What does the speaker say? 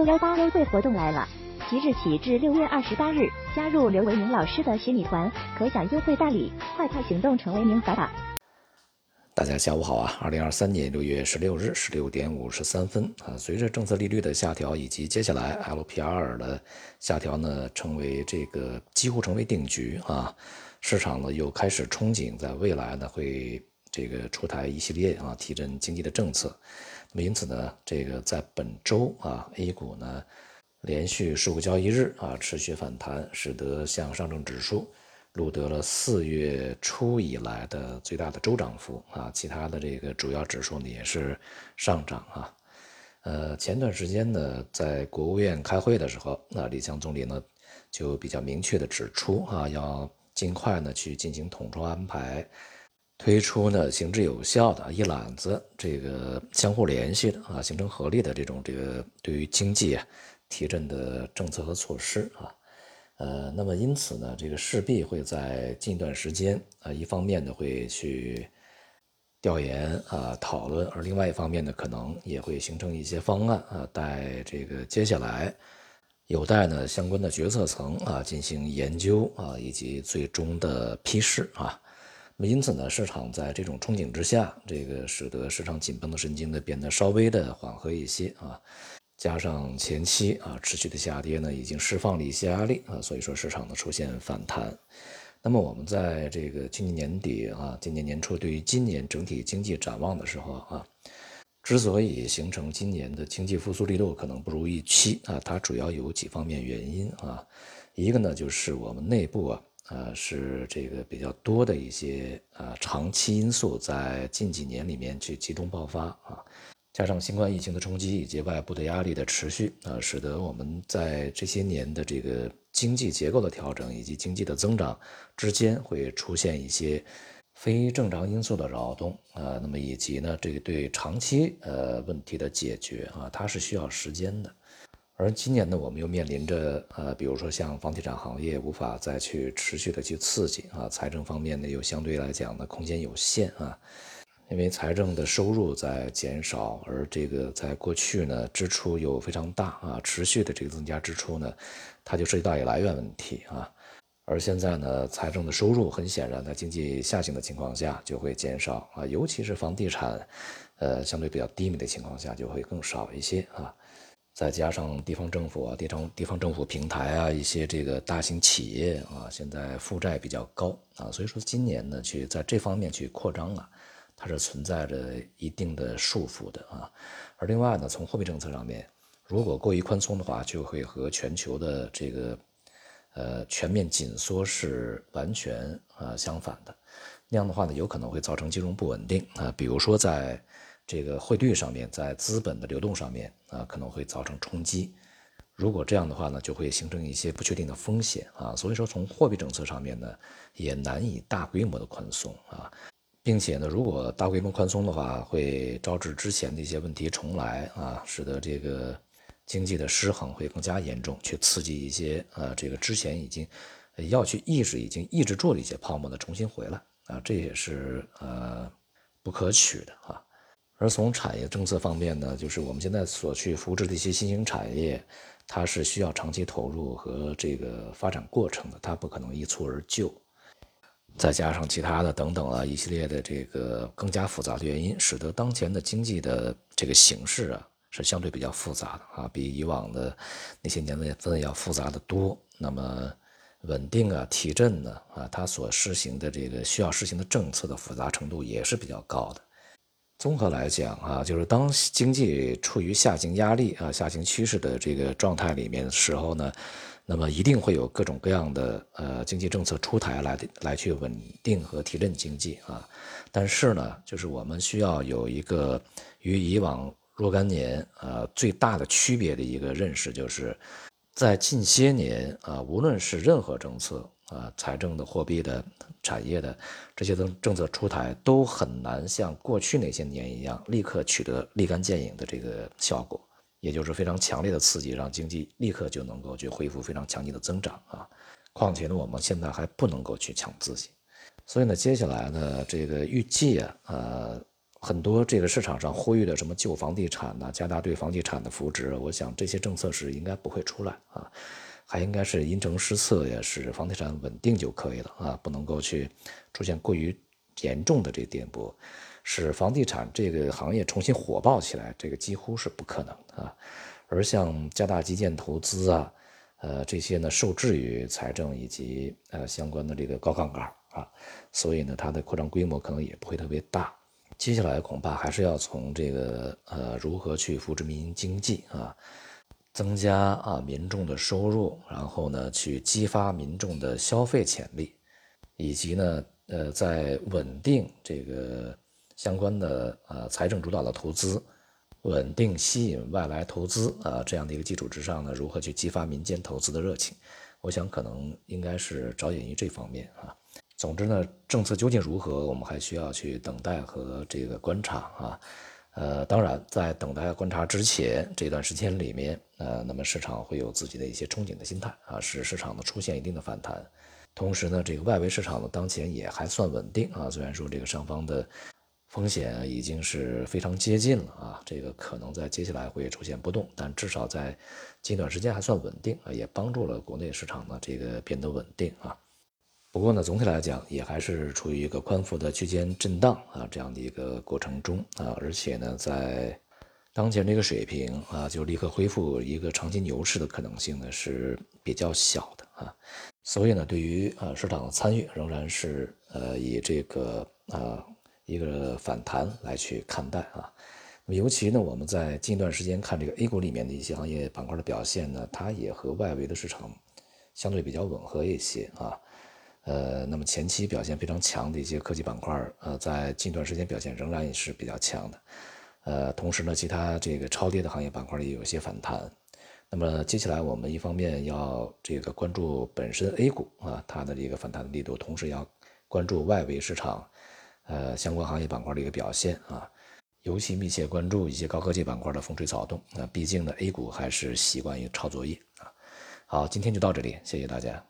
六幺八优惠活动来了！即日起至六月二十八日，加入刘维明老师的学米团，可享优惠大礼，快快行动成为明白吧！大家下午好啊！二零二三年六月十六日十六点五十三分啊，随着政策利率的下调以及接下来 LPR 的下调呢，成为这个几乎成为定局啊，市场呢又开始憧憬在未来呢会这个出台一系列啊提振经济的政策。因此呢，这个在本周啊，A 股呢连续数个交易日啊持续反弹，使得像上证指数。录得了四月初以来的最大的周涨幅啊，其他的这个主要指数呢也是上涨啊。呃，前段时间呢，在国务院开会的时候，那李强总理呢就比较明确的指出啊，要尽快呢去进行统筹安排，推出呢行之有效的一揽子这个相互联系的啊，形成合力的这种这个对于经济啊提振的政策和措施啊。呃，那么因此呢，这个势必会在近一段时间啊，一方面呢会去调研啊讨论，而另外一方面呢，可能也会形成一些方案啊，待这个接下来有待呢相关的决策层啊进行研究啊，以及最终的批示啊。那么因此呢，市场在这种憧憬之下，这个使得市场紧绷的神经呢变得稍微的缓和一些啊。加上前期啊持续的下跌呢，已经释放了一些压力啊，所以说市场呢出现反弹。那么我们在这个去年年底啊，今年年初对于今年整体经济展望的时候啊，之所以形成今年的经济复苏力度可能不如预期啊，它主要有几方面原因啊。一个呢就是我们内部啊，呃是这个比较多的一些呃长期因素在近几年里面去集中爆发啊。加上新冠疫情的冲击以及外部的压力的持续啊，使得我们在这些年的这个经济结构的调整以及经济的增长之间会出现一些非正常因素的扰动啊。那么以及呢，这个对长期呃问题的解决啊，它是需要时间的。而今年呢，我们又面临着呃，比如说像房地产行业无法再去持续的去刺激啊，财政方面呢又相对来讲呢空间有限啊。因为财政的收入在减少，而这个在过去呢，支出又非常大啊，持续的这个增加支出呢，它就涉及到一个来源问题啊。而现在呢，财政的收入很显然在经济下行的情况下就会减少啊，尤其是房地产，呃，相对比较低迷的情况下就会更少一些啊。再加上地方政府啊，地方地方政府平台啊，一些这个大型企业啊，现在负债比较高啊，所以说今年呢，去在这方面去扩张啊。它是存在着一定的束缚的啊，而另外呢，从货币政策上面，如果过于宽松的话，就会和全球的这个呃全面紧缩是完全啊相反的。那样的话呢，有可能会造成金融不稳定啊，比如说在这个汇率上面，在资本的流动上面啊，可能会造成冲击。如果这样的话呢，就会形成一些不确定的风险啊。所以说，从货币政策上面呢，也难以大规模的宽松啊。并且呢，如果大规模宽松的话，会招致之前的一些问题重来啊，使得这个经济的失衡会更加严重，去刺激一些呃这个之前已经要去抑制、已经抑制住的一些泡沫呢重新回来啊，这也是呃不可取的啊。而从产业政策方面呢，就是我们现在所去扶持的一些新兴产业，它是需要长期投入和这个发展过程的，它不可能一蹴而就。再加上其他的等等啊，一系列的这个更加复杂的原因，使得当前的经济的这个形势啊是相对比较复杂的啊，比以往的那些年份要复杂的多。那么稳定啊、提振呢啊，它所实行的这个需要实行的政策的复杂程度也是比较高的。综合来讲啊，就是当经济处于下行压力啊、下行趋势的这个状态里面的时候呢。那么一定会有各种各样的呃经济政策出台来来去稳定和提振经济啊，但是呢，就是我们需要有一个与以往若干年呃最大的区别的一个认识，就是在近些年啊，无论是任何政策啊，财政的、货币的、产业的这些政政策出台，都很难像过去那些年一样立刻取得立竿见影的这个效果。也就是非常强烈的刺激，让经济立刻就能够去恢复非常强劲的增长啊！况且呢，我们现在还不能够去抢自己，所以呢，接下来呢，这个预计啊，呃，很多这个市场上呼吁的什么救房地产呐，加大对房地产的扶持，我想这些政策是应该不会出来啊，还应该是因城施策呀，使房地产稳定就可以了啊，不能够去出现过于严重的这颠簸，使房地产这个行业重新火爆起来，这个几乎是不可能啊。而像加大基建投资啊，呃，这些呢受制于财政以及呃相关的这个高杠杆啊，所以呢它的扩张规模可能也不会特别大。接下来恐怕还是要从这个呃如何去扶持民营经济啊，增加啊民众的收入，然后呢去激发民众的消费潜力，以及呢呃在稳定这个相关的呃财政主导的投资，稳定吸引外来投资啊这样的一个基础之上呢，如何去激发民间投资的热情？我想可能应该是着眼于这方面啊。总之呢，政策究竟如何，我们还需要去等待和这个观察啊。呃，当然，在等待观察之前这段时间里面，呃，那么市场会有自己的一些憧憬的心态啊，使市场呢出现一定的反弹。同时呢，这个外围市场呢当前也还算稳定啊，虽然说这个上方的风险已经是非常接近了啊，这个可能在接下来会出现波动，但至少在近段时间还算稳定啊，也帮助了国内市场呢这个变得稳定啊。不过呢，总体来讲也还是处于一个宽幅的区间震荡啊这样的一个过程中啊，而且呢，在当前这个水平啊，就立刻恢复一个长期牛市的可能性呢是比较小的啊，所以呢，对于啊市场的参与仍然是呃以这个啊一个反弹来去看待啊，尤其呢，我们在近一段时间看这个 A 股里面的一些行业板块的表现呢，它也和外围的市场相对比较吻合一些啊。呃，那么前期表现非常强的一些科技板块，呃，在近段时间表现仍然也是比较强的，呃，同时呢，其他这个超跌的行业板块也有一些反弹。那么接下来我们一方面要这个关注本身 A 股啊，它的这个反弹的力度，同时要关注外围市场，呃，相关行业板块的一个表现啊，尤其密切关注一些高科技板块的风吹草动。那毕竟呢，A 股还是习惯于抄作业啊。好，今天就到这里，谢谢大家。